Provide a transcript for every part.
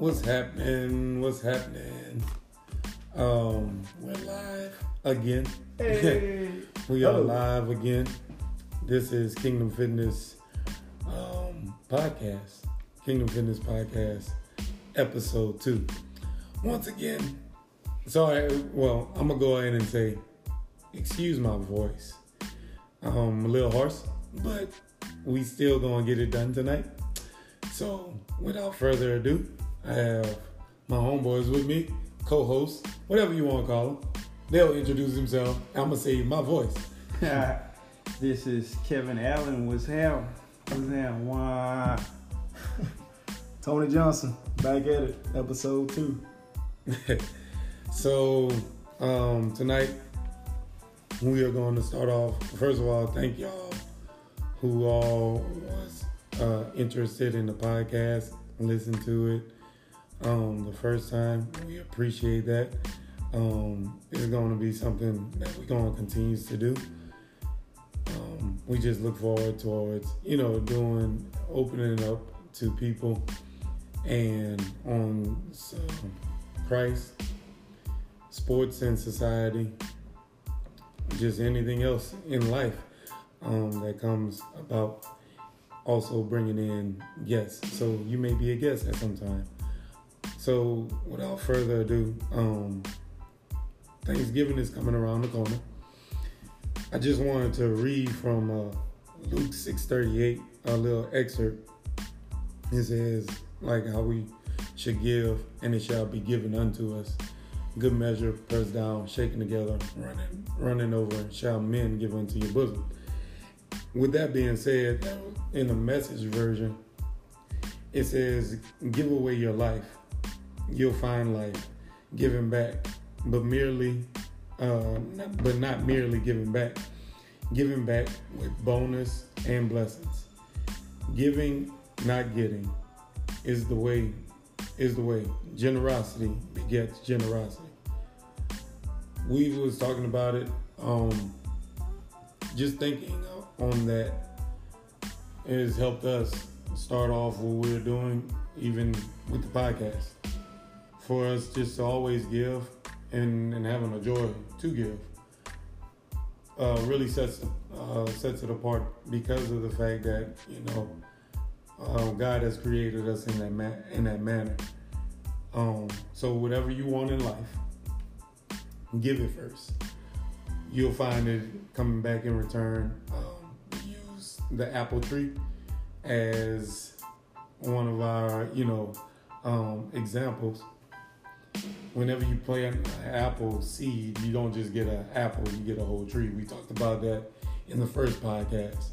What's happening? What's happening? Um, we're live again. Hey. we are Hello. live again. This is Kingdom Fitness um, podcast. Kingdom Fitness podcast, episode two. Once again, sorry. Well, I'm gonna go ahead and say, excuse my voice. Um, I'm a little hoarse, but we still gonna get it done tonight. So, without further ado, I have my homeboys with me, co hosts, whatever you want to call them. They'll introduce themselves. I'm gonna say my voice. this is Kevin Allen. What's hell? What's hell? Why? Tony Johnson, back at it, episode two. so um, tonight we are going to start off. First of all, thank y'all who all was uh, interested in the podcast, listened to it um, the first time. We appreciate that. Um, it's going to be something that we're going to continue to do. Um, we just look forward towards you know doing opening up to people and on some Christ, sports and society, just anything else in life um, that comes about. Also bringing in guests, so you may be a guest at some time. So without further ado, um, Thanksgiving is coming around the corner. I just wanted to read from uh, Luke six thirty eight, a little excerpt. It says like how we should give, and it shall be given unto us. Good measure, pressed down, shaken together, running, running over, shall men give unto your bosom. With that being said, in the message version, it says, Give away your life, you'll find life, giving back, but merely, uh, but not merely giving back, giving back with bonus and blessings. Giving, not getting, is the way is the way. Generosity begets generosity. We was talking about it um just thinking on that. Has helped us start off what we're doing even with the podcast for us just to always give and, and having a joy to give uh, really sets uh, sets it apart because of the fact that you know uh, God has created us in that ma- in that manner. Um, so whatever you want in life, give it first. You'll find it coming back in return. Um, use the apple tree as one of our, you know, um, examples. Whenever you plant an apple seed, you don't just get an apple; you get a whole tree. We talked about that in the first podcast.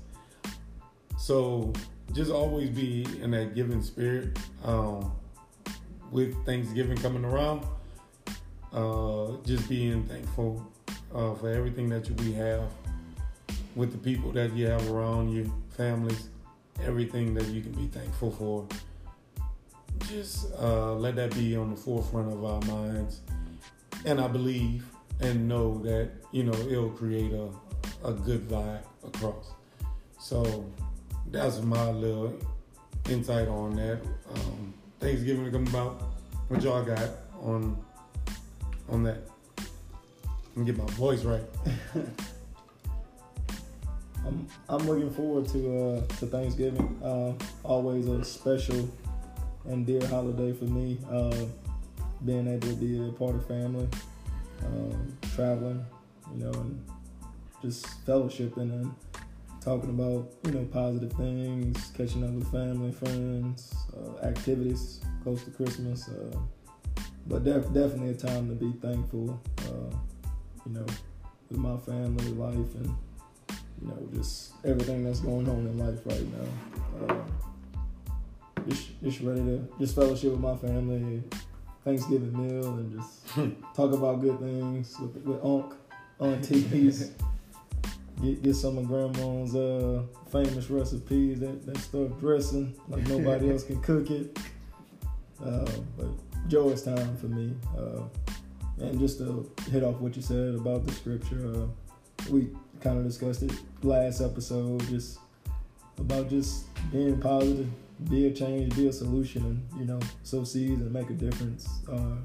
So just always be in that giving spirit. Um, with Thanksgiving coming around, uh, just being thankful uh, for everything that we have, with the people that you have around you, families, everything that you can be thankful for. Just uh, let that be on the forefront of our minds, and I believe and know that you know it'll create a a good vibe across. So that's my little insight on that. Um, Thanksgiving to come about. What y'all got on on that? Let me get my voice right. I'm I'm looking forward to uh, to Thanksgiving. Uh, always a special and dear holiday for me. Uh, being able to be a part of family, um, traveling, you know, and just fellowshipping and talking about you know positive things, catching up with family, friends, uh, activities close to Christmas. Uh, but def- definitely a time to be thankful. Uh, you know, with my family, life, and you know, just everything that's going on in life right now. Just, ready to just fellowship with my family, Thanksgiving meal, and just talk about good things with with Unc, aunties. Get get some of Grandma's uh, famous recipes. That that stuff dressing like nobody else can cook it. Uh, but joyous time for me. Uh, and just to hit off what you said about the scripture, uh, we kind of discussed it last episode, just about just being positive, be a change, be a solution, and you know, sow seeds and make a difference uh,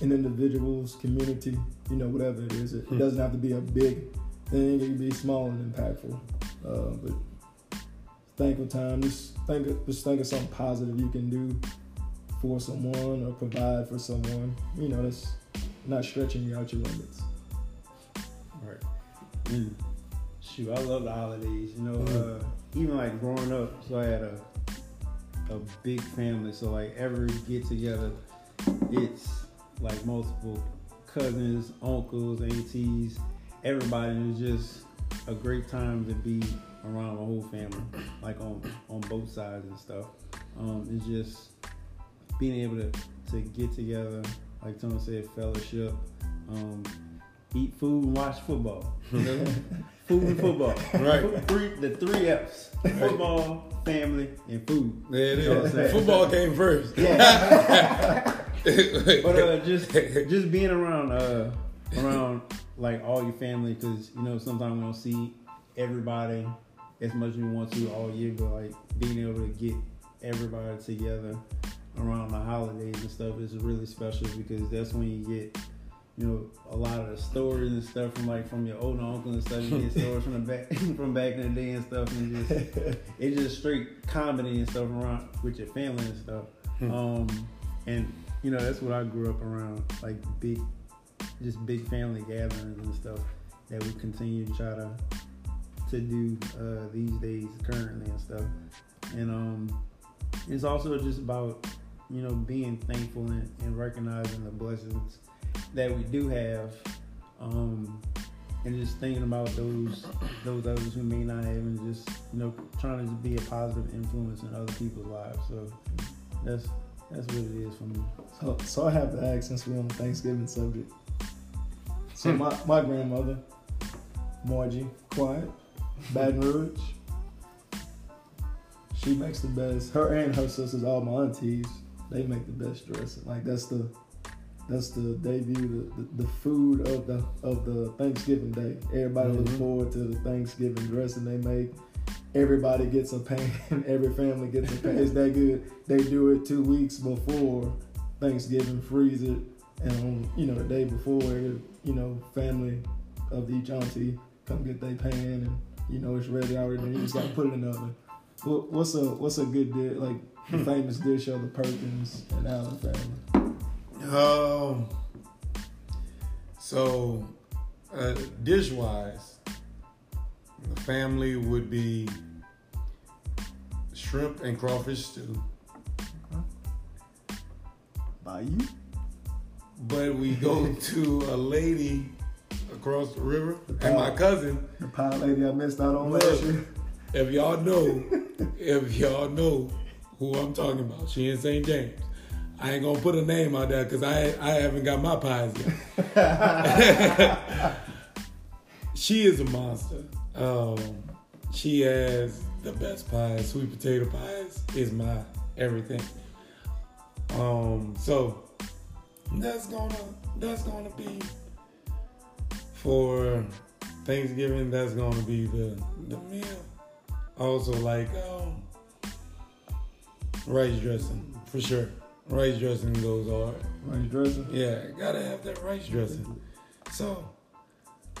in individuals, community, you know, whatever it is. It, it doesn't have to be a big thing; it can be small and impactful. Uh, but thankful time. Just think, of, just think of something positive you can do for someone or provide for someone. You know, that's not stretching you out your limits. Right. Mm. Shoot, I love the holidays. You know, Mhm. uh, even like growing up, so I had a a big family. So like every get together, it's like multiple cousins, uncles, aunties, everybody. And it's just a great time to be around the whole family, like on on both sides and stuff. Um, it's just being able to to get together, like Tony said, fellowship. Um, eat food and watch football. Food and football. Right. Three, the three F's: football, family, and food. There it You know is. Football came first. But uh, just just being around uh, around like all your family, because you know sometimes we don't see everybody as much as we want to all year, but like being able to get everybody together around the holidays and stuff is really special because that's when you get you know a lot of the stories and stuff from like from your older uncle and stuff. You get stories from the back from back in the day and stuff, and just it's just straight comedy and stuff around with your family and stuff. Um, and you know that's what I grew up around, like big, just big family gatherings and stuff that we continue to try to to do uh, these days currently and stuff. And um, it's also just about you know being thankful and, and recognizing the blessings that we do have, um, and just thinking about those those others who may not have, and just you know trying to be a positive influence in other people's lives. So that's that's what it is for me. So, so I have to ask since we're on the Thanksgiving subject. So my, my grandmother, Margie Quiet, Baton Rouge, she makes the best. Her and her sisters, all my aunties, they make the best dressing. Like that's the that's the debut, the, the, food of the of the Thanksgiving day. Everybody looks Mhm. forward to the Thanksgiving dressing they make. Everybody gets a pan. Every family gets a pan. It's that good. They do it two weeks before Thanksgiving, freeze it, and on you know the day before, you know family of each auntie come get their pan, and you know it's ready already. And you just gotta put it in the oven. What, what's a what's a good dish like the famous dish of the Perkins and Allen family? Um. So, uh, dish wise, the family would be shrimp and crawfish stew. By you? But we go to a lady across the river, and my cousin. The pie lady I missed out on last year. If y'all know, if y'all know who I'm talking about, she in St. James. I ain't gonna put a name out there because I I haven't got my pies yet. she is a monster. Um, she has the best pies. Sweet potato pies is my everything. Um, so that's gonna that's gonna be for Thanksgiving. That's gonna be the the meal. Also like um, rice dressing for sure. Rice dressing goes hard. Rice dressing. Yeah, gotta have that rice dressing. So,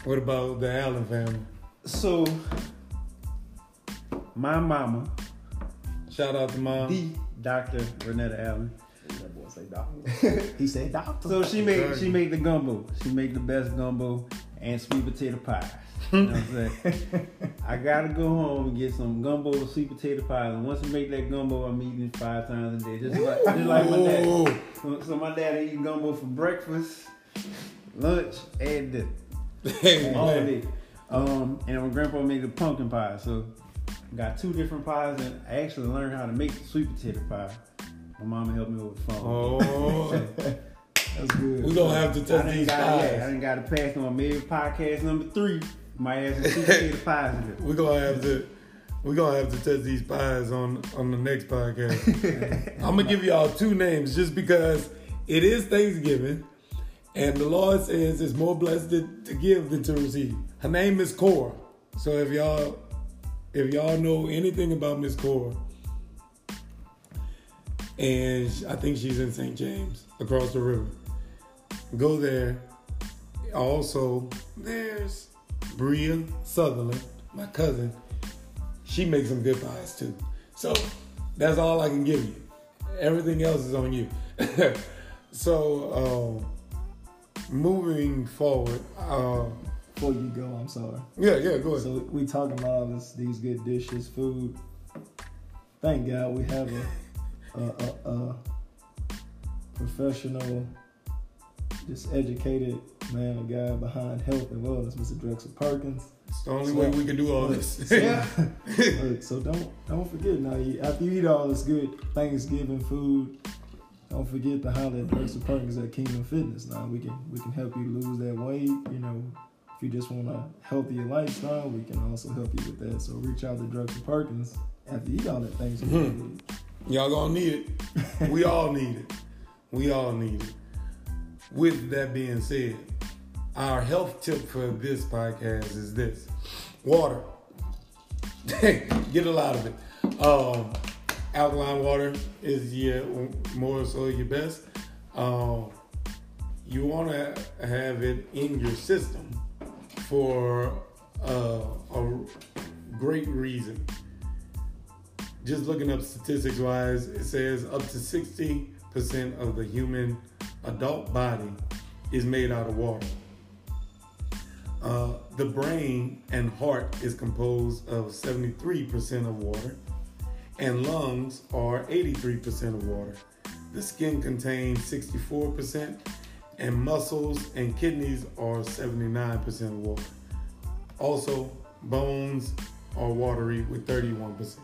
what about the Allen family? So, my mama, Shout out to mom. the Dr. Renetta Allen. That boy say doctor. he said doctor. So she made she made the gumbo. She made the best gumbo and sweet potato pie. You know what I'm saying? I gotta go home and get some gumbo and sweet potato pie. And once I make that gumbo, I'm eating it five times a day. Just like, just like my dad. So, so my dad eat gumbo for breakfast, lunch, and dinner. Hey, all day. Um, and my grandpa made the pumpkin pie. So got two different pies, and I actually learned how to make the sweet potato pie. My mama helped me with the phone. Oh, That's good. we gonna have to I test these got yeah, I didn't got to pass on maybe podcast number three. Might have some sweet potato pies in it. We gonna have to. we're gonna have to test these pies on on the next podcast. I'm gonna give y'all two names just because it is Thanksgiving, and the Lord says it's more blessed to, to give than to receive. Her name is Cora. So if y'all if y'all know anything about Miss Cora, and I think she's in St. James across the river. Go there. Also, there's Bria Sutherland, my cousin. She makes some good pies too. So that's all I can give you. Everything else is on you. so um, moving forward, uh, Before you go, I'm sorry. yeah, yeah, go ahead. So we talking about all this, these good dishes, food. Thank God we have a, a, a, a professional, just educated man, a guy behind health and wellness, Mr. Drexel Perkins. it's the only way we can do all this. Yeah. Look, so don't don't forget now. You, after you eat all this good Thanksgiving food, don't forget to holler at Drexel Perkins at Kingdom Fitness. Now we can we can help you lose that weight. You know, if you just want a healthier lifestyle, we can also help you with that. So reach out to Drexel Perkins after you eat all that Thanksgiving mm-hmm. food. Y'all gonna need it. We all need it. We all need it. With that being said, our health tip for this podcast is this water. Get a lot of it. Um, alkaline water is your more so your best. Um, you want to have it in your system for uh, a great reason just looking up statistics wise, it says up to 60% of the human adult body is made out of water. Uh, the brain and heart is composed of 73% of water, and lungs are 83% of water. The skin contains 64%, and muscles and kidneys are 79% of water. Also, bones are watery with 31%.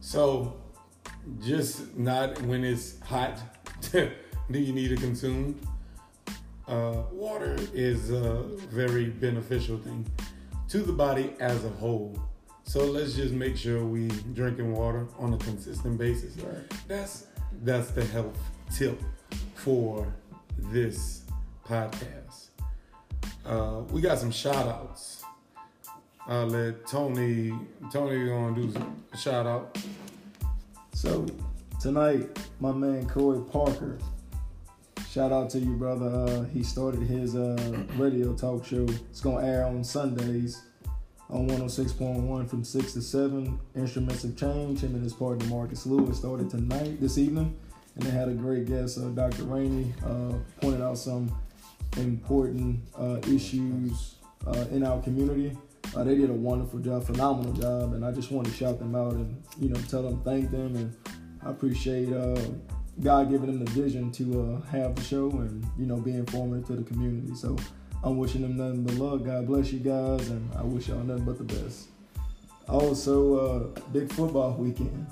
So, just not when it's hot do you need to consume. Uh, water is a very beneficial thing to the body as a whole. So let's just make sure we drinking water on a consistent basis. Right. That's that's the health tip for this podcast. Uh, we got some shout outs. I'll let Tony Tony gonna do some shout out. So tonight, my man Corey Parker. Shout out to you, brother. Uh, he started his uh, radio talk show. It's gonna air on Sundays on 106.1 from 6 to 7. Instruments of Change. Him and his partner Marcus Lewis started tonight, this evening, and they had a great guest, uh, Dr. Rainey, uh, pointed out some important uh, issues uh, in our community. They did a wonderful job, phenomenal job, and I just want to shout them out and you know tell them thank them, and I appreciate God giving them the vision to uh, have the show and you know be informative to the community. So I'm wishing them nothing but love. God bless you guys, and I wish y'all nothing but the best. Also, uh, big football weekend,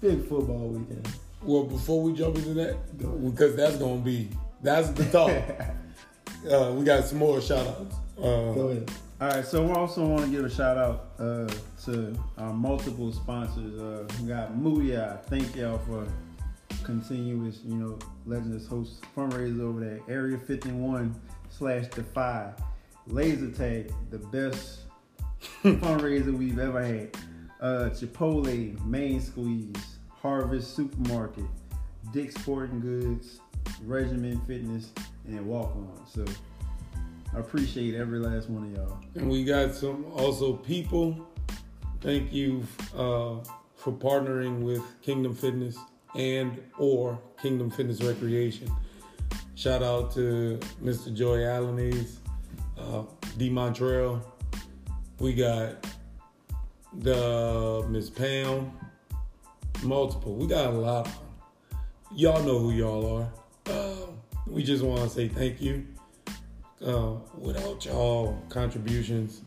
big football weekend. Well, before we jump into that, because that's gonna be that's the talk. uh, we got some more shout outs. Uh, Go ahead. All right, so we also want to give a shout out uh, to our multiple sponsors. Uh, we got Mooyah. Thank y'all for continuous, you know, letting us host fundraisers over there. Area 51 slash Defy. Laser Tag, the best fundraiser we've ever had. Uh, Chipotle, Main Squeeze, Harvest Supermarket, Dick's Sporting Goods, Regimen Fitness, and Walk On. So I appreciate every last one of y'all. And we got some also people. Thank you uh, for partnering with Kingdom Fitness and or Kingdom Fitness Recreation. Shout out to Mr. Joy Alaniz, uh, D. Montreal. We got the Miss Pam, multiple. We got a lot of them. Y'all know who y'all are. Uh, we just want to say thank you. Uh, without y'all contributions,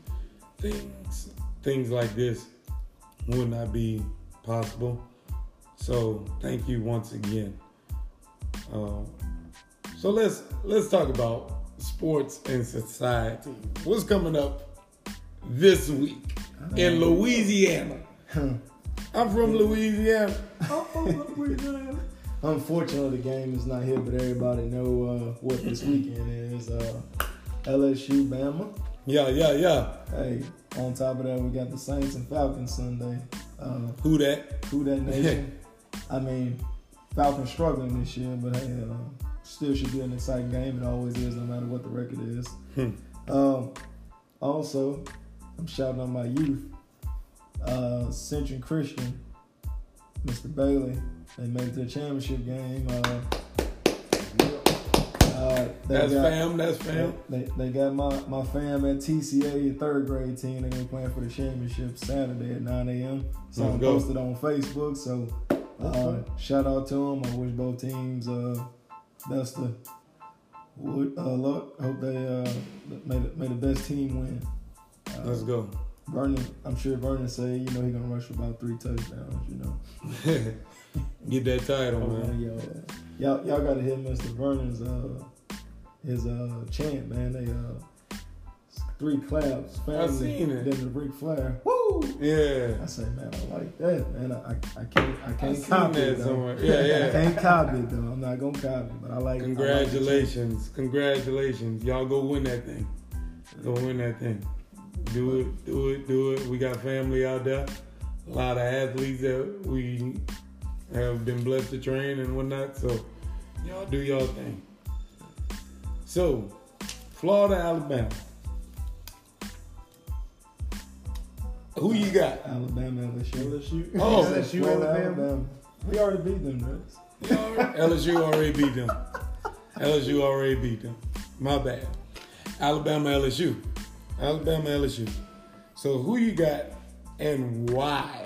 things things like this would not be possible. So thank you once again. Um, so let's let's talk about sports and society. What's coming up this week in Louisiana? I'm from Louisiana. I'm from Louisiana. Unfortunately, the game is not here, but everybody know uh, what this weekend is. Uh, LSU, Bama. Yeah, yeah, yeah. Hey, on top of that, we got the Saints and Falcons Sunday. Uh, Who that? who that nation? I mean, Falcons struggling this year, but hey, uh, still should be an exciting game. It always is, no matter what the record is. Hmm. um, also, I'm shouting out my youth. Uh, Central Christian, Mr. Bailey, they made it to the championship game. Uh, uh, That's got- fam. That's fam. They, they got my, my fam at TCA third grade team. They're gonna be playing for the championship Saturday at 9 a.m. So I'm posted on Facebook. So uh, shout out to them. I wish both teams uh, best would, uh, luck. Hope they uh, the, may the best team win. Uh, Let's go. Vernon, I'm sure Vernon say, you know, he gonna rush for about three touchdowns. You know. Get that title, Oh, man. man, yo, y'all, y'all gotta hit Mr. Vernon's uh his uh chant, man. They uh three claps, family, seen it. then the Ric Flair. Woo! Yeah. I say, man, I like that, man. I, I, I can't I I can't seen copy that it though. somewhere. Yeah, I can't copy it though. I'm not gonna copy, it, but I like. I like the. Congratulations. Congratulations. Y'all go win that thing. Go win that thing. Do it, do it, do it. We got family out there. A lot of athletes that we have been blessed to train and whatnot. So y'all do y'all thing. So, Florida, Alabama. Who you got? Alabama, LSU. LSU. Oh, LSU, Florida, Alabama. We already beat them, Drex. LSU already beat them. LSU already beat them. My bad. Alabama, LSU. Alabama, LSU. So who you got and why?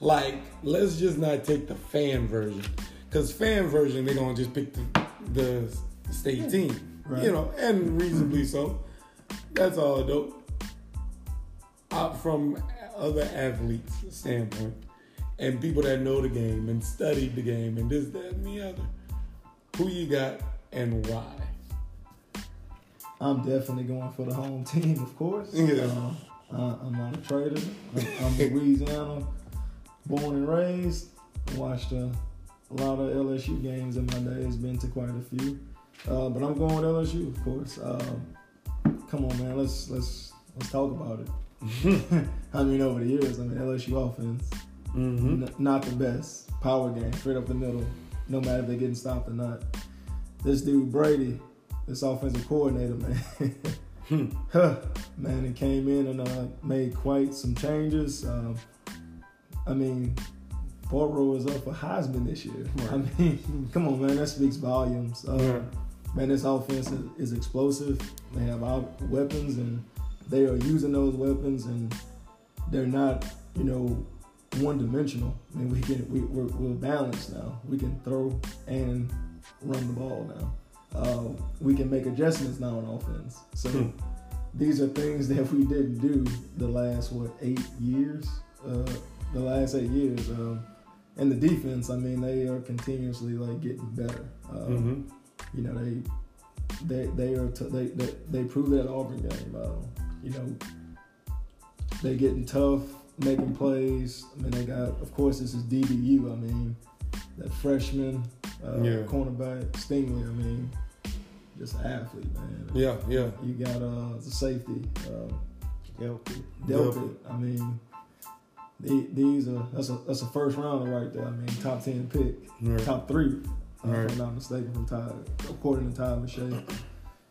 Like, let's just not take the fan version. Because fan version, they're going to just pick the, the state team. Right. You know, and reasonably so. That's all dope. Uh, from other athletes' standpoint and people that know the game and studied the game and this, that, and the other. Who you got and why? I'm definitely going for the home team, of course. Yeah. Uh, uh, I'm not a traitor. I'm, I'm Louisiana, born and raised. Watched a, a lot of LSU games in my days. Been to quite a few, uh, but I'm going with LSU, of course. Um, come on, man. Let's let's let's talk about it. I mean, over the years, I mean, LSU offense Mm-hmm. N- not the best. Power game, straight up the middle, no matter if they're getting stopped or not. This dude Brady, this offensive coordinator, man, huh, man, he came in and uh, made quite some changes. Um, I mean, Burrow is up for Heisman this year. I mean, come on, man, that speaks volumes. Uh, Yeah. Man, this offense is, is explosive. They have weapons, and they are using those weapons, and they're not, you know, one dimensional. I mean, we can we, we're, we're balanced now. We can throw and run the ball now. Uh, we can make adjustments now on offense. So Hmm. these are things that we didn't do the last what eight years. Uh, the last eight years. Um, and the defense, I mean, they are continuously like getting better. Um, Mm-hmm. you know they they they are t- they, they they prove that Auburn game. Uh, you know they getting tough, making plays. I mean they got of course this is DBU. I mean that freshman uh, Yeah. cornerback Stingley. I mean just an athlete, man. Yeah, yeah. You got uh the safety. Uh, Delphi. Delpit. I mean, the- these are that's a that's a first rounder right there. I mean, top ten pick, Right. top three, uh, Right. if I'm not mistaken, from Ty, according to Ty Michelle.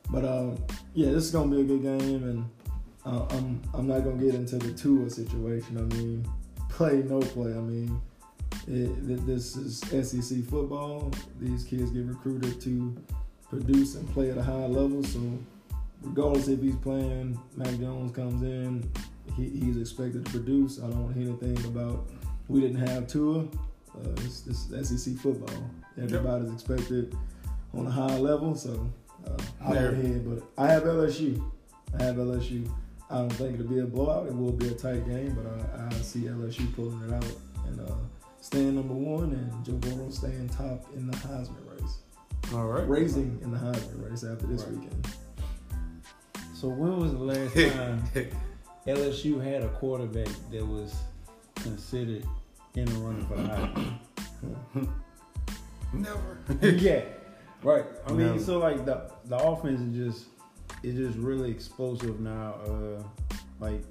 But um, yeah, this is gonna be a good game, and uh, I'm I'm not gonna get into the Tua situation. I mean, play no play. I mean, it, this is SEC football. These kids get recruited to produce and play at a high level. So regardless if he's playing, Mac Jones comes in, he, he's expected to produce. I don't want to hear anything about we didn't have Tua. Uh, this, this is SEC football. Everybody's expected on a high level, so uh, I There. don't hear. But I have LSU. I have LSU. I don't think it'll be a blowout. It will be a tight game, but I, I see LSU pulling it out and uh, staying number one, and Joe Burrow staying top in the Heisman race, All right. raising in the Heisman race after this Right. weekend. So when was the last time LSU had a quarterback that was considered in the running for the Heisman? Never. yeah, right. I mean, No. so like the the offense is just is just really explosive now. Uh, like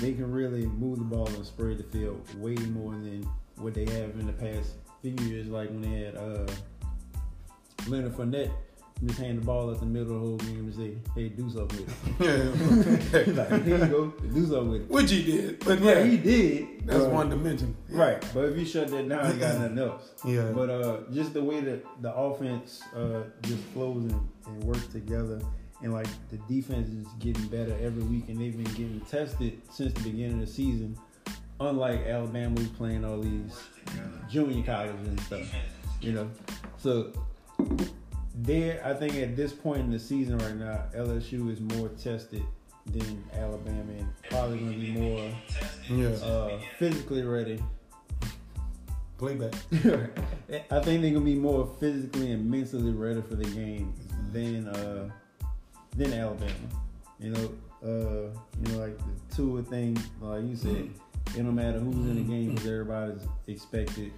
they can really move the ball and spread the field way more than what they have in the past few years, like when they had uh, Leonard Fournette just hand the ball at the middle of the whole game and say, "Hey, do something with it." like, here you go, do something with it. Which he did, but Yeah, yeah, he did. that's one dimension. Right, but if you shut that down, you got nothing else. Yeah, But uh, just the way that the offense uh, just flows and, and works together, and like the defense is getting better every week, and they've been getting tested since the beginning of the season. Unlike Alabama, who's playing all these junior colleges and stuff, you know. So there, I think at this point in the season right now, LSU is more tested than Alabama, and probably going to be more yeah. uh, physically ready Playback. I think they're gonna be more physically and mentally ready for the game than uh than Alabama. You know, uh, you know, like the Tua thing, like you said, it don't matter who's in the game because everybody's expected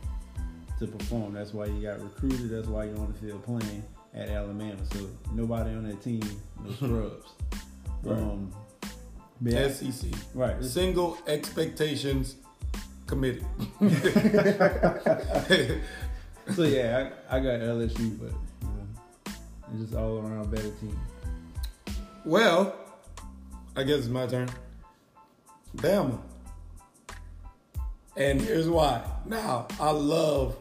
to perform. That's why you got recruited. That's why you're on the field playing at Alabama. So nobody on that team, no scrubs. Right. Um, yeah, SEC. right. Single expectations committed. So yeah, I, I got LSU, but you know, it's just all around better team. Well, I guess it's my turn. Bama. And here's why. Now, I love,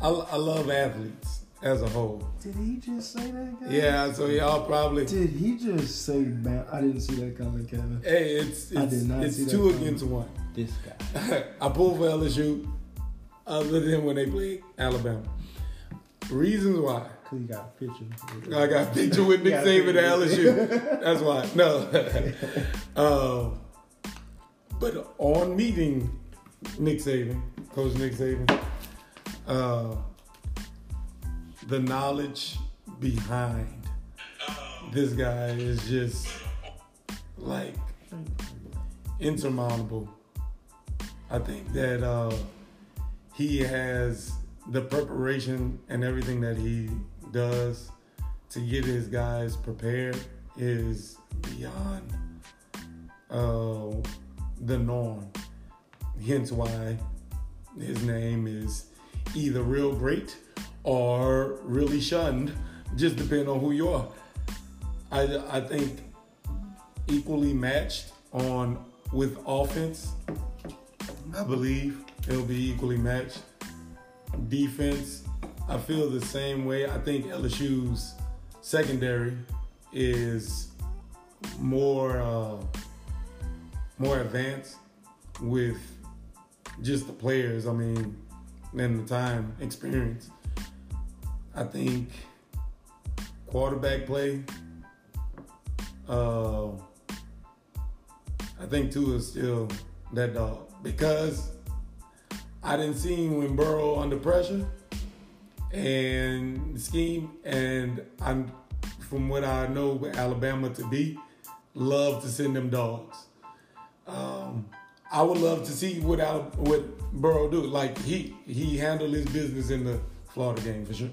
I, I love athletes as a whole. Did he just say that? Guy? Yeah, so y'all probably. Did he just say Bam? I didn't see that coming, Kevin. Hey, it's I it's, did not it's see two coming. against one. This guy. I pulled for LSU, other than when they played Alabama. Reasons why. Cause he got a picture. I got a picture with Nick Saban at. LSU. That's why. No. um, but on meeting Nick Saban, Coach Nick Saban, uh, the knowledge behind this guy is just like insurmountable. I think that uh, he has the preparation and everything that he does to get his guys prepared is beyond uh, the norm. Hence why his name is either real great or really shunned, just depending on who you are. I, I think equally matched on with offense. I believe it'll be equally matched. Defense, I feel the same way. I think LSU's secondary is more uh, more advanced with just the players. I mean, and the time experience. I think quarterback play. Uh, I think Tua is still that dog because I didn't see him when Burrow under pressure and scheme, and I'm from what I know Alabama to be, love to send them dogs. Um, I would love to see what Al- what Burrow do. Like he he handled his business in the Florida game for sure.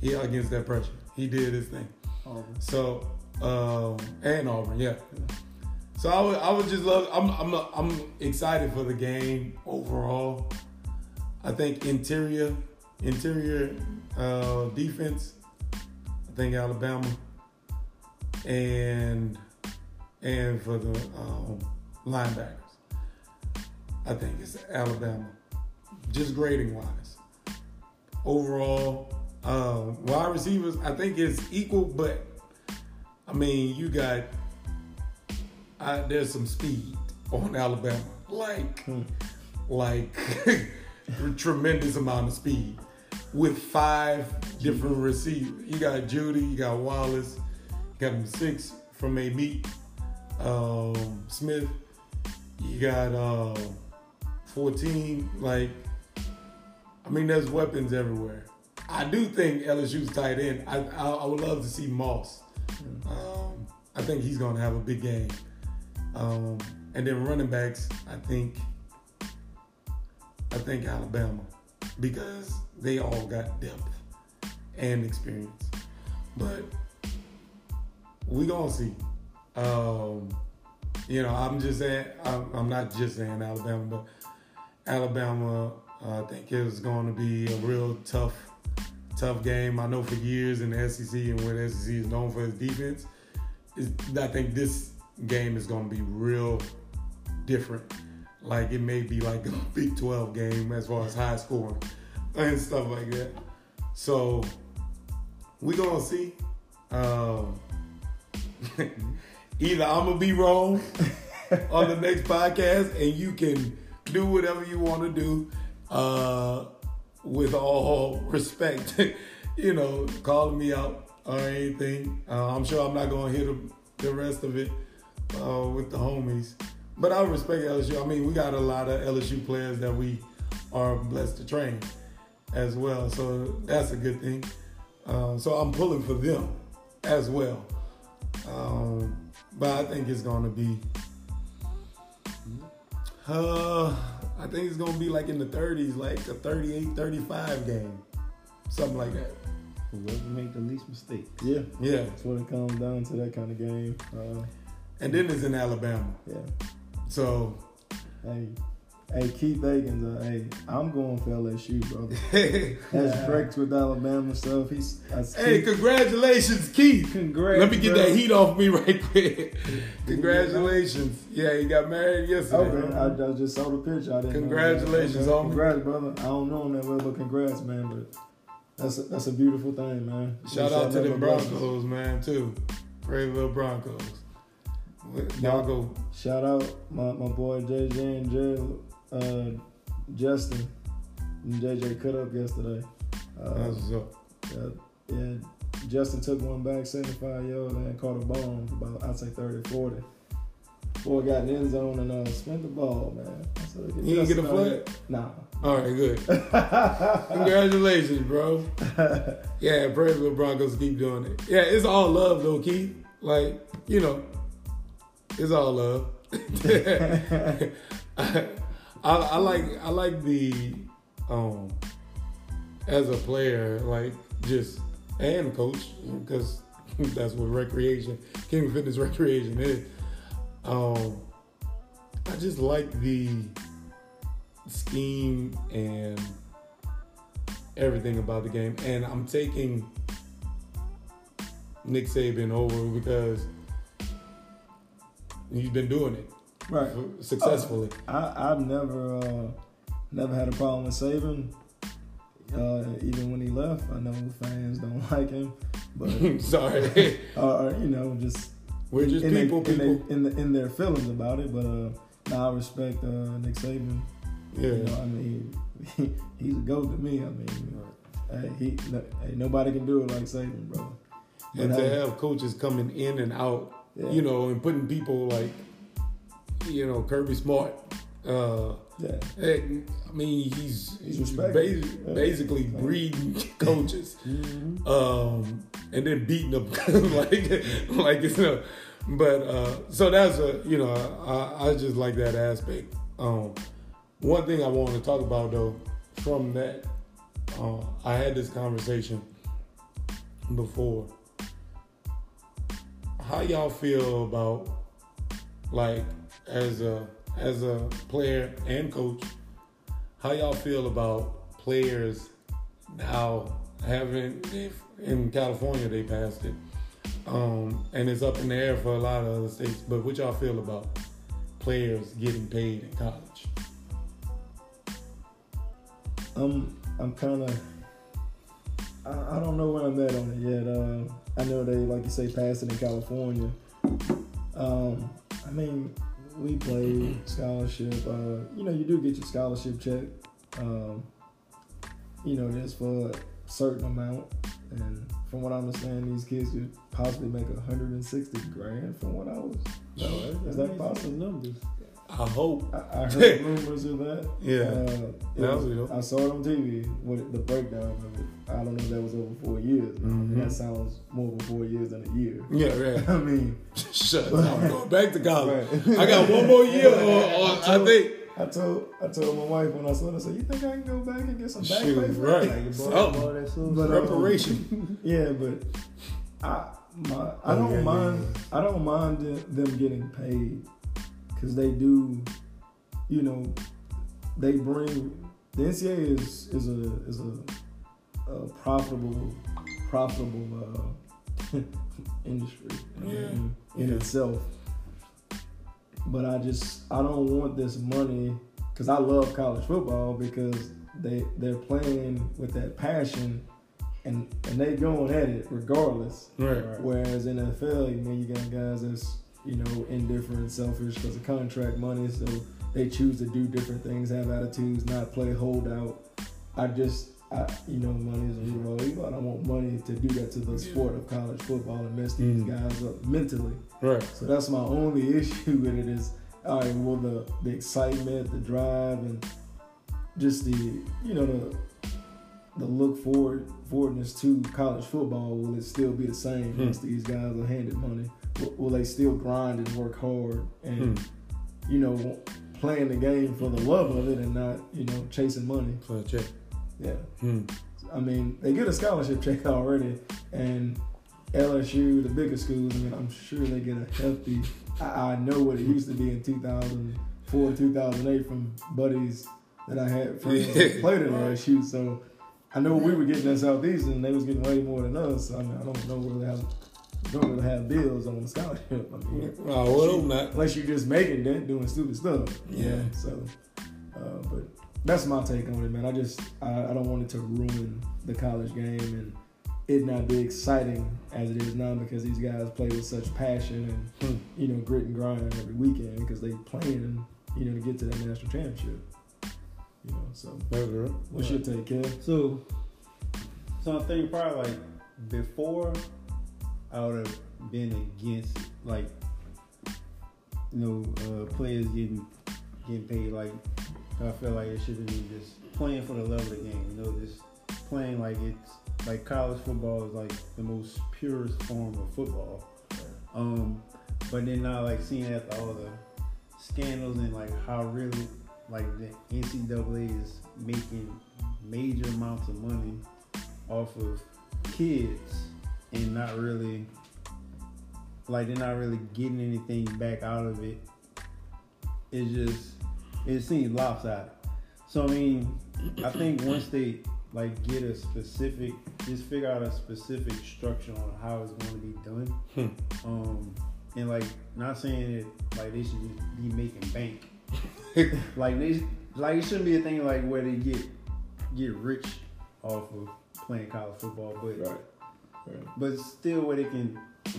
He against that pressure, he did his thing. So um, and Auburn, yeah. So I would, I would just love. I'm, I'm, I'm excited for the game overall. I think interior, interior uh, defense. I think Alabama, and and for the um, linebackers, I think it's Alabama. Just grading wise, overall, uh, wide receivers. I think it's equal, but I mean, you got I, there's some speed on Alabama, like like tremendous amount of speed with five different receivers. You got Jeudy, you got Wallace, you got them six from a meet, um, Smith. You got uh, 14. Like, I mean, there's weapons everywhere. I do think LSU's tight end. I, I, I would love to see Moss. Um, I think he's going to have a big game. Um, and then running backs, I think, I think Alabama because they all got depth and experience. But we gonna see. Um, you know, I'm just saying. I'm, I'm not just saying Alabama, but Alabama I think was going to be a real tough, tough game. I know for years in the SEC and where the SEC is known for its defense, is I think this game is going to be real different. Like it may be like a Big 12 game as far as high scoring and stuff like that. So we gonna see. Um, either I'm gonna be wrong on the next podcast, and you can do whatever you want to do uh, with all respect. you know, calling me out or anything. Uh, I'm sure I'm not gonna hit the rest of it uh, with the homies. But I respect LSU. I mean, we got a lot of LSU players that we are blessed to train as well. So that's a good thing. Um, so I'm pulling for them as well. Um, but I think it's going to be, uh, I think it's going to be like in the 30s, like a 38 35 game. Something like that. Whoever make the least mistake. Yeah, Yeah. that's what it comes down to. That kind of game. Uh, And then it's in Alabama. yeah. So, Hey, hey, Keith Akins. Uh, hey, I'm going for LSU, brother. hey, That's Brex with Alabama stuff. He's that's congratulations, Keith. Congrats. Let me get bro. that heat off me right quick. Congratulations. Yeah, he got married yesterday. Okay, I, I just saw the picture. I didn't. Congratulations, know that. Congrats, brother. I don't know him that well, but congrats, man. But that's a, that's a beautiful thing, man. Shout We out shall to the never bless us. Broncos, man, too. Brave Broncos. Y'all go. Shout out my, my boy JJ and Jay, uh, Justin. And JJ cut up yesterday. Uh, That's what's up. yeah, yeah, Justin took one back, 75 yards, and caught a ball about, I'd say 30, 40. Boy got in the end zone and uh, spent the ball, man. So He didn't get a flag? Nah. All right, good. Congratulations, bro. Yeah, Brave Broncos keep doing it. Yeah, it's all love, though, Keith. Like, you know, it's all love. I, I like I like the um as a player like just and coach because that's what recreation King Fitness recreation is. Um, I just like the scheme and everything about the game, and I'm taking Nick Saban over because he's been doing it right. successfully. I, I've never uh, never had a problem with Saban. Uh, even when he left, I know fans don't like him, but Sorry, or, you know, just we're just in, people. they, people. In, they, in, the, in their feelings about it. But uh, now I respect uh, Nick Saban. yeah, You know, I mean, he, he's a goat to me. I mean, hey, he, nobody can do it like Saban, brother. and But, to hey, have coaches coming in and out, yeah, you know, and putting people like, you know, Kirby Smart. Uh, yeah, eh, I mean, he's, He's he's respected. bas- Yeah. basically breeding coaches. Mhm. um, and then beating them like like you know. But uh, so that's a you know I, I just like that aspect. Um, one thing I want to talk about though from that, uh, I had this conversation before. How y'all feel about like as a as a player and coach? How y'all feel about players now having they've- in California they passed it, um, and it's up in the air for a lot of other states. But what y'all feel about players getting paid in college? I'm I'm kind of I, I don't know where I'm at on it yet. Uh, I know they like you say passed it in California. Um, I mean, we play scholarship. Uh, you know, you do get your scholarship check. Um, you know, just for a certain amount. And from what I understand, these kids could possibly make 160 grand. From what I was, is that possible? numbers? I hope. I, I heard rumors of that. Yeah. Uh, That was-. I saw it on TV. with the breakdown of it. I don't know if that was over four years. Mhm. That sounds more than four years than a year. Yeah, right. I mean, Shut up. I'm going back to college. right. I got one more year, or, or I think. I told I told my wife when I saw it, I said, "You think I can go back and get some back pay right. it?" Something. But, uh, Preparation. Yeah, but I my I Oh, don't yeah, yeah, mind I don't mind them getting paid because they do, you know, they bring the NCAA is is a is a, a profitable profitable uh, industry Yeah. in, in Yeah. itself. But I just I don't want this money because I love college football because they they're playing with that passion and and they going at it regardless. Right. Right. Whereas in NFL, you know, you got guys that's you know indifferent, selfish because of contract money, so they choose to do different things, have attitudes, not play holdout. I just, I, you know, money is a hero. but I want money to do that to the sport of college football and mess these Mm. guys up mentally. Right. So that's my only issue with it is, all right, well, the the excitement, the drive, and just the you know the the look forward forwardness to college football. Will it still be the same Hmm. once these guys are handed money? Will, they still grind and work hard and Hmm. you know playing the game for the love of it and not you know chasing money? So check. Yeah. Hmm. I mean, they get a scholarship check already, and LSU, the bigger schools, I mean, I'm sure they get a healthy. I, I know what it used to be in 2004, 2008 from buddies that I had friends that played at LSU. So I know we were getting at Southeastern, and they was getting way more than us. I mean, I don't know really have don't really have bills on the scholarship. I mean, Oh, well, hope not. unless you're just making that doing stupid stuff. Yeah. So, uh, but that's my take on it, man. I just I, I don't want it to ruin the college game and it not be exciting as it is now because these guys play with such passion and Hmm. you know grit and grind every weekend because they playing you know to get to that national championship. You know, so That's right. what's your take, Kev? So, so I think probably like before, I would have been against like, you know, uh, players getting getting paid. Like, I feel like it should been just playing for the love of the game. You know, just playing like it's like college football is like the most purest form of football. Um, but then now like seeing after all the scandals and like how really like the NCAA is making major amounts of money off of kids and not really like they're not really getting anything back out of it. It just it seems lopsided. So I mean, I think once they like get a specific, just figure out a specific structure on how it's going to be done. Hmm. Um, and like not saying that like they should just be making bank. like they like it shouldn't be a thing like where they get get rich off of playing college football, but Right. Right. but still where they can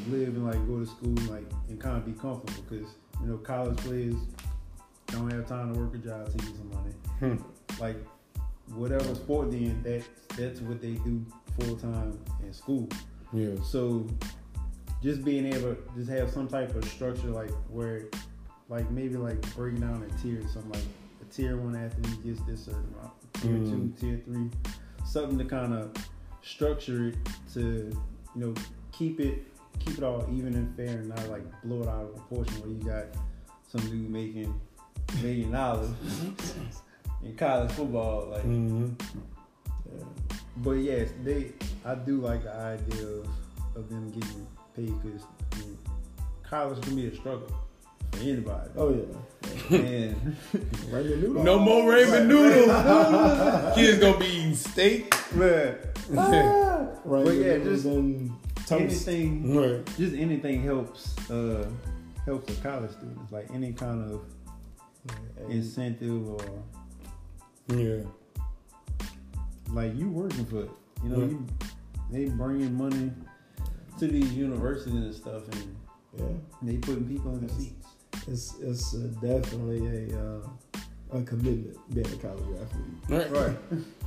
live and like go to school and like and kind of be comfortable because you know college players don't have time to work a job to get some money. Hmm. Like whatever sport then that that's what they do full time in school. Yeah. So just being able to just have some type of structure like where like maybe like breaking down a tier something like a tier one athlete gets this certain amount, tier Mm. two, tier three, something to kind of structure it to you know keep it keep it all even and fair and not like blow it out of proportion where you got some dude making million dollars in college football like hmm Yeah. but yes, they. I do like the idea of, of them getting paid because I mean, college can be a struggle for anybody. Oh yeah. and Raymond Noodle. No more Raymond noodles. Kids gonna be eating steak. man, Raymond But yeah, just anything, Right. just anything helps. Uh, helps the college students. Like any kind of incentive or Yeah. like you working for it. You know, Yeah. you they bringing money to these universities and stuff, and Yeah. they putting people in the seats. It's it's uh, definitely a uh, a commitment being a college athlete. Right.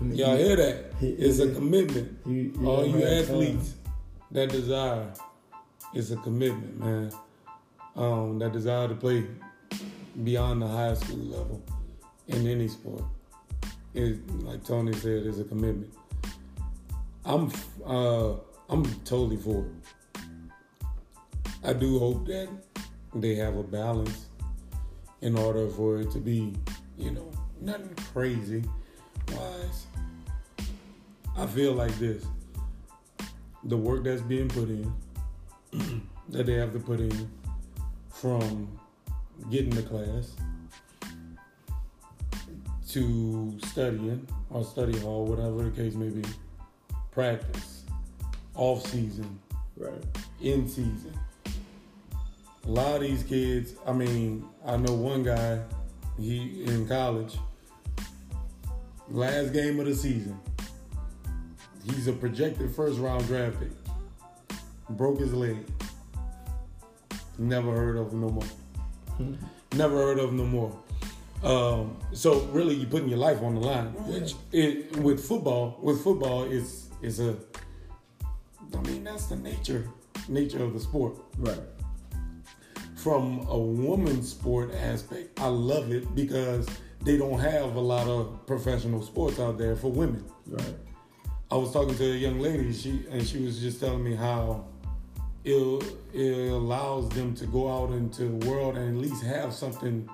I mean, Y'all hear that? He- It's a commitment. You, you All you have time. athletes that desire is a commitment, man. Um, that desire to play beyond the high school level in any sport is, like Tony said, is a commitment. I'm, uh, I'm totally for it. I do hope that they have a balance in order for it to be, you know, nothing crazy wise. I feel like this the work that's being put in, that they have to put in from getting to class to studying or study hall, whatever the case may be, practice, off season, Right. in season. A lot of these kids, I mean, I know one guy, he in college, last game of the season. He's a projected first round draft pick. Broke his leg. Never heard of him no more. Never heard of him no more. Um, so really, you're putting your life on the line. Which it, with football, with football, is is a. I mean, that's the nature nature of the sport. Right. From a woman's sport aspect, I love it because they don't have a lot of professional sports out there for women. Right. I was talking to a young lady, she and she was just telling me how it, it allows them to go out into the world and at least have something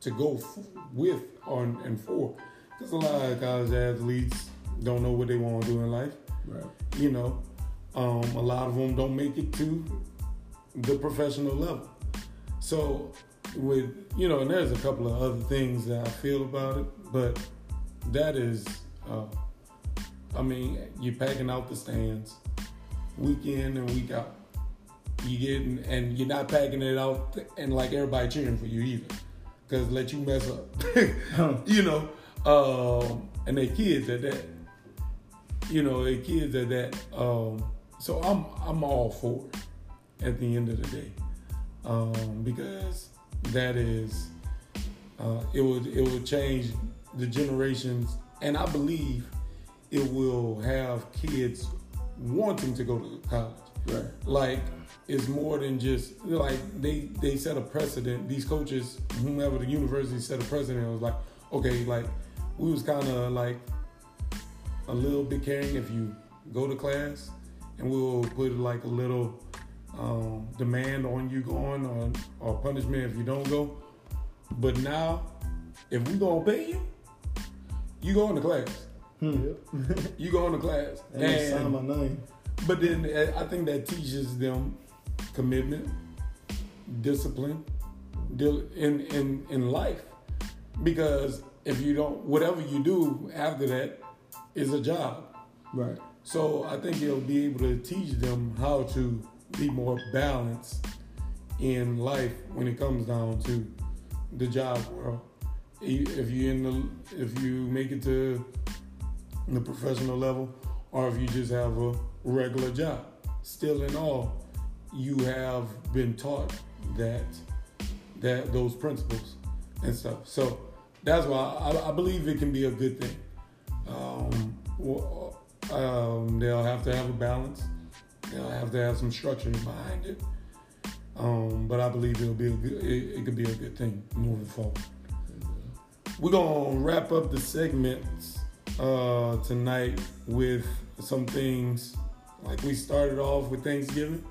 to go f- with or and for. Because a lot of college athletes don't know what they want to do in life. Right. You know, um, a lot of them don't make it to the professional level. So, with you know, and there's a couple of other things that I feel about it, but that is, uh, I mean, you're packing out the stands week in and week out. You getting and you're not packing it out and like everybody cheering for you either, because let you mess up, you know. Um, and they kids at that, you know, they kids at that. Um, so I'm I'm all for it at the end of the day, um, because that is uh, it would it will change the generations, and I believe it will have kids wanting to go to college. Right. Like it's more than just like they they set a precedent. These coaches, whomever the university set a precedent, it was like okay, like we was kind of like a little bit caring if you go to class, and we'll put like a little um, demand on you going on or punishment if you don't go. But now, if we gonna pay you, you go into class. Hmm. You go into class, And they sign my name. but then uh, I think that teaches them commitment, discipline, in in in life. Because if you don't, whatever you do after that is a job. Right. So I think you'll be able to teach them how to be more balanced in life when it comes down to the job world. If you in the, if you make it to the professional level, or if you just have a regular job, still in all, you have been taught that that those principles and stuff. So that's why I, I believe it can be a good thing. Um, um, they'll have to have a balance. They'll have to have some structure behind it. Um, but I believe it'll be a good, it, it could be a good thing moving forward. We're gonna wrap up the segments uh, tonight with some things like we started off with Thanksgiving.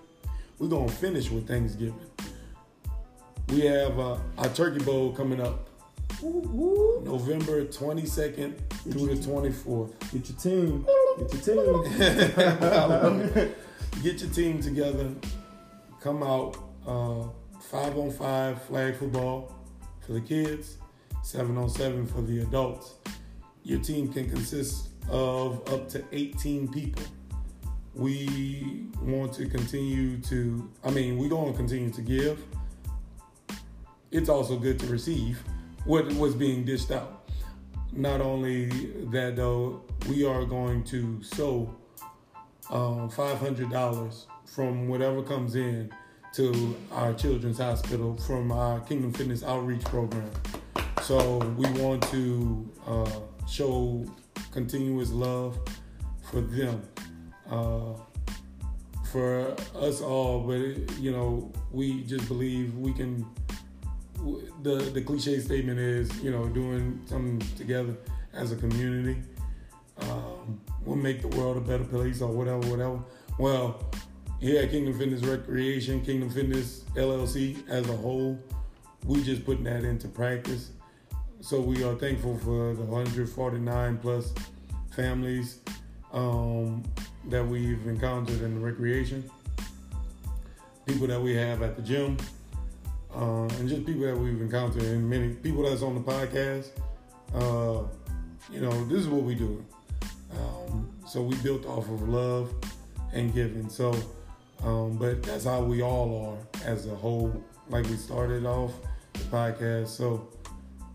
We're gonna finish with Thanksgiving. We have uh, our Turkey Bowl coming up November 22nd through the 24th. Get your team. Get your team. Get your team together. Come out. Uh, five on five flag football for the kids. Seven on seven for the adults. Your team can consist of up to 18 people. We want to continue to. I mean, we're going to continue to give. It's also good to receive what was being dished out. Not only that, though, we are going to sow um, $500 from whatever comes in to our children's hospital from our Kingdom Fitness outreach program. So we want to uh, show continuous love for them, uh, for us all. But you know, we just believe we can. The the cliche statement is, you know, doing something together as a community um, will make the world a better place or whatever, whatever. Well, here at Kingdom Fitness Recreation, Kingdom Fitness LLC as a whole, we just putting that into practice. So we are thankful for the 149 plus families um, that we've encountered in the recreation, people that we have at the gym, uh, and just people that we've encountered, and many people that's on the podcast. uh, you know, this is what we do. So we built off of love and giving. So, um, but that's how we all are as a whole. Like we started off the podcast. So,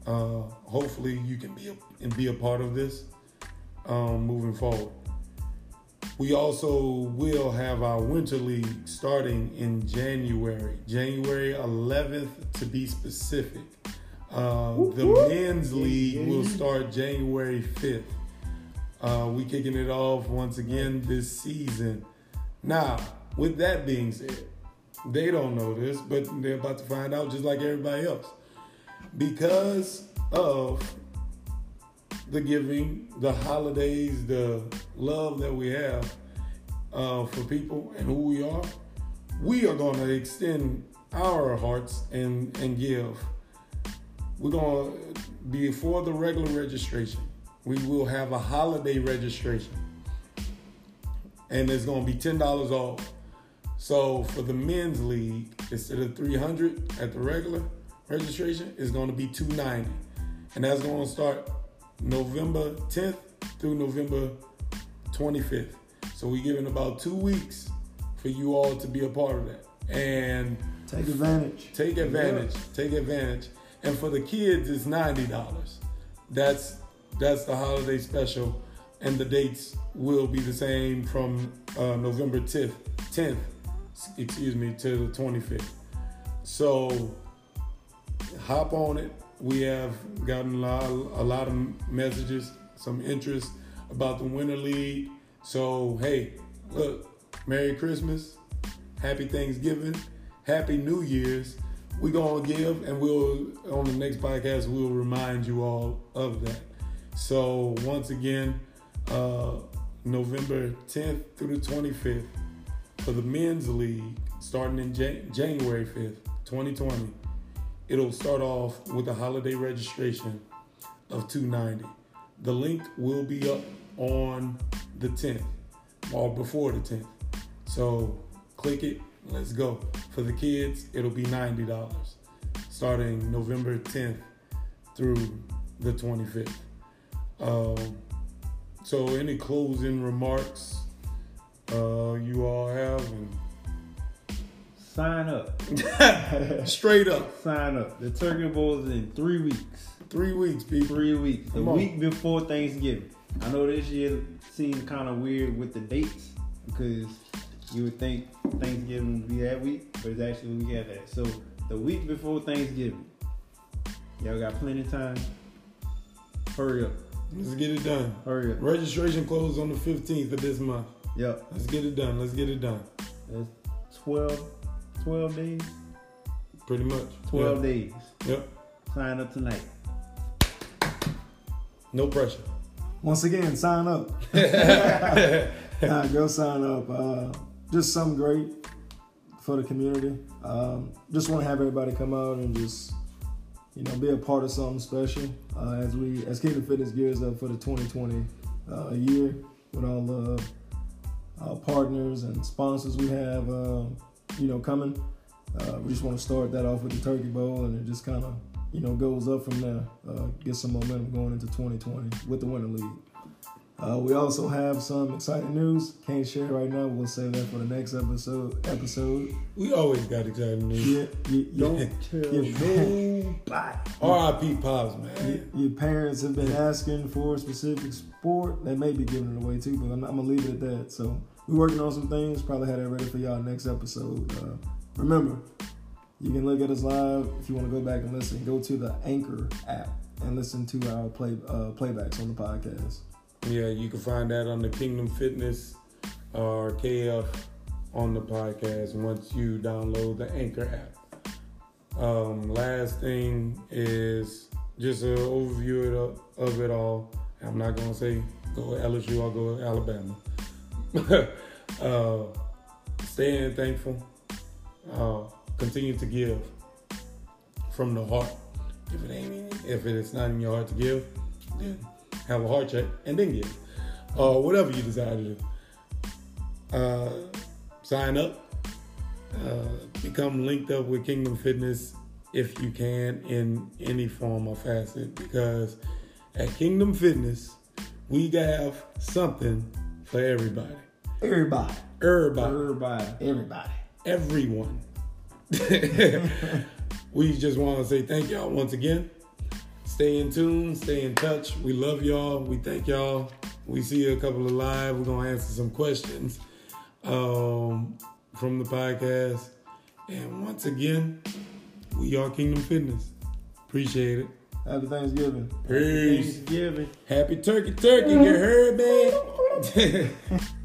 uh, hopefully you can be a, and be a part of this um, moving forward. We also will have our winter league starting in January, January 11th to be specific. Uh, the men's league will start January 5th. Uh, we kicking it off once again this season. Now, with that being said, they don't know this, but they're about to find out just like everybody else. Because of the giving, the holidays, the love that we have uh, for people and who we are, we are going to extend our hearts and, and give. We're going to, before the regular registration, we will have a holiday registration. And it's going to be $10 off. So for the men's league, instead of 300 at the regular registration, it's going to be 290. And that's going to start November 10th through November 25th. So we're giving about two weeks for you all to be a part of that. And Take advantage. take advantage. Take advantage. And for the kids, it's ninety dollars. That's that's the holiday special, and the dates will be the same from uh, November 10th, 10th, excuse me, to the 25th. So hop on it. We have gotten a lot, a lot of messages, some interest about the Winter League. So hey, look, Merry Christmas, Happy Thanksgiving, Happy New Year's. We're gonna give, and we'll on the next podcast we'll remind you all of that. So once again, uh, November 10th through the 25th for the men's league, starting in Jan- January 5th, 2020. It'll start off with a holiday registration of 290. The link will be up on the 10th or before the 10th. So click it. Let's go. For the kids, it'll be $90 starting November 10th through the 25th. Um, so, any closing remarks uh, you all have? Sign up. Straight up, Sign up. The Turkey Bowl is in three weeks. three weeks, people. Three weeks. The on. week before Thanksgiving. I know this year seems kind of weird with the dates because you would think Thanksgiving would be that week, but it's actually the week after that. So the week before Thanksgiving, y'all got plenty of time. Hurry up. Let's get it done. Hurry up. Registration closes on the 15th of this month. Yep. Let's get it done. Let's get it done. That's 12, 12 days. Pretty much. 12 days. Yep. Sign up tonight. No pressure. Once again, sign up. nah, go sign up. Uh, just something great for the community. Um, just want to have everybody come out and just, you know, be a part of something special uh, as we, as Kingdom Fitness gears up for the 2020 uh, year with all the uh, partners and sponsors we have, uh, you know, coming. Uh, we just want to start that off with the Turkey Bowl, and it just kind of, you know, goes up from there. Uh, get some momentum going into 2020 with the Winter League. Uh, we also have some exciting news. Can't share right now. We'll save that for the next episode. Episode. We always got exciting news. Yeah, you, you, Don't tell nobody. R.I.P. Pops, man. your, your parents have been asking for a specific sport. They may be giving it away too, but I'm, I'm gonna leave it at that. So we're working on some things. Probably have that ready for y'all next episode. Uh, remember, you can look at us live if you want to go back and listen. Go to the Anchor app and listen to our play uh, playbacks on the podcast. Yeah, you can find that on the Kingdom Fitness or KF on the podcast once you download the Anchor app. Um, last thing is just an overview of, it all. I'm not gonna say go LSU or go Alabama. uh, staying thankful. Uh, continue to give from the heart. If it ain't, if it's not in your heart to give, then have a heart check and then give. Uh, whatever you desire to do. Uh, sign up. Uh, become linked up with Kingdom Fitness if you can in any form or facet because at Kingdom Fitness, we have something for everybody. Everybody. Everybody. Everybody. Everybody. Everyone. we just want to say thank y'all once again. Stay in tune, stay in touch. We love y'all. We thank y'all. We see you a couple of live. We're gonna answer some questions um, from the podcast. And once again, we are Kingdom Fitness. Appreciate it. Happy Thanksgiving. Peace. Thanksgiving. Happy turkey, turkey. You heard, man?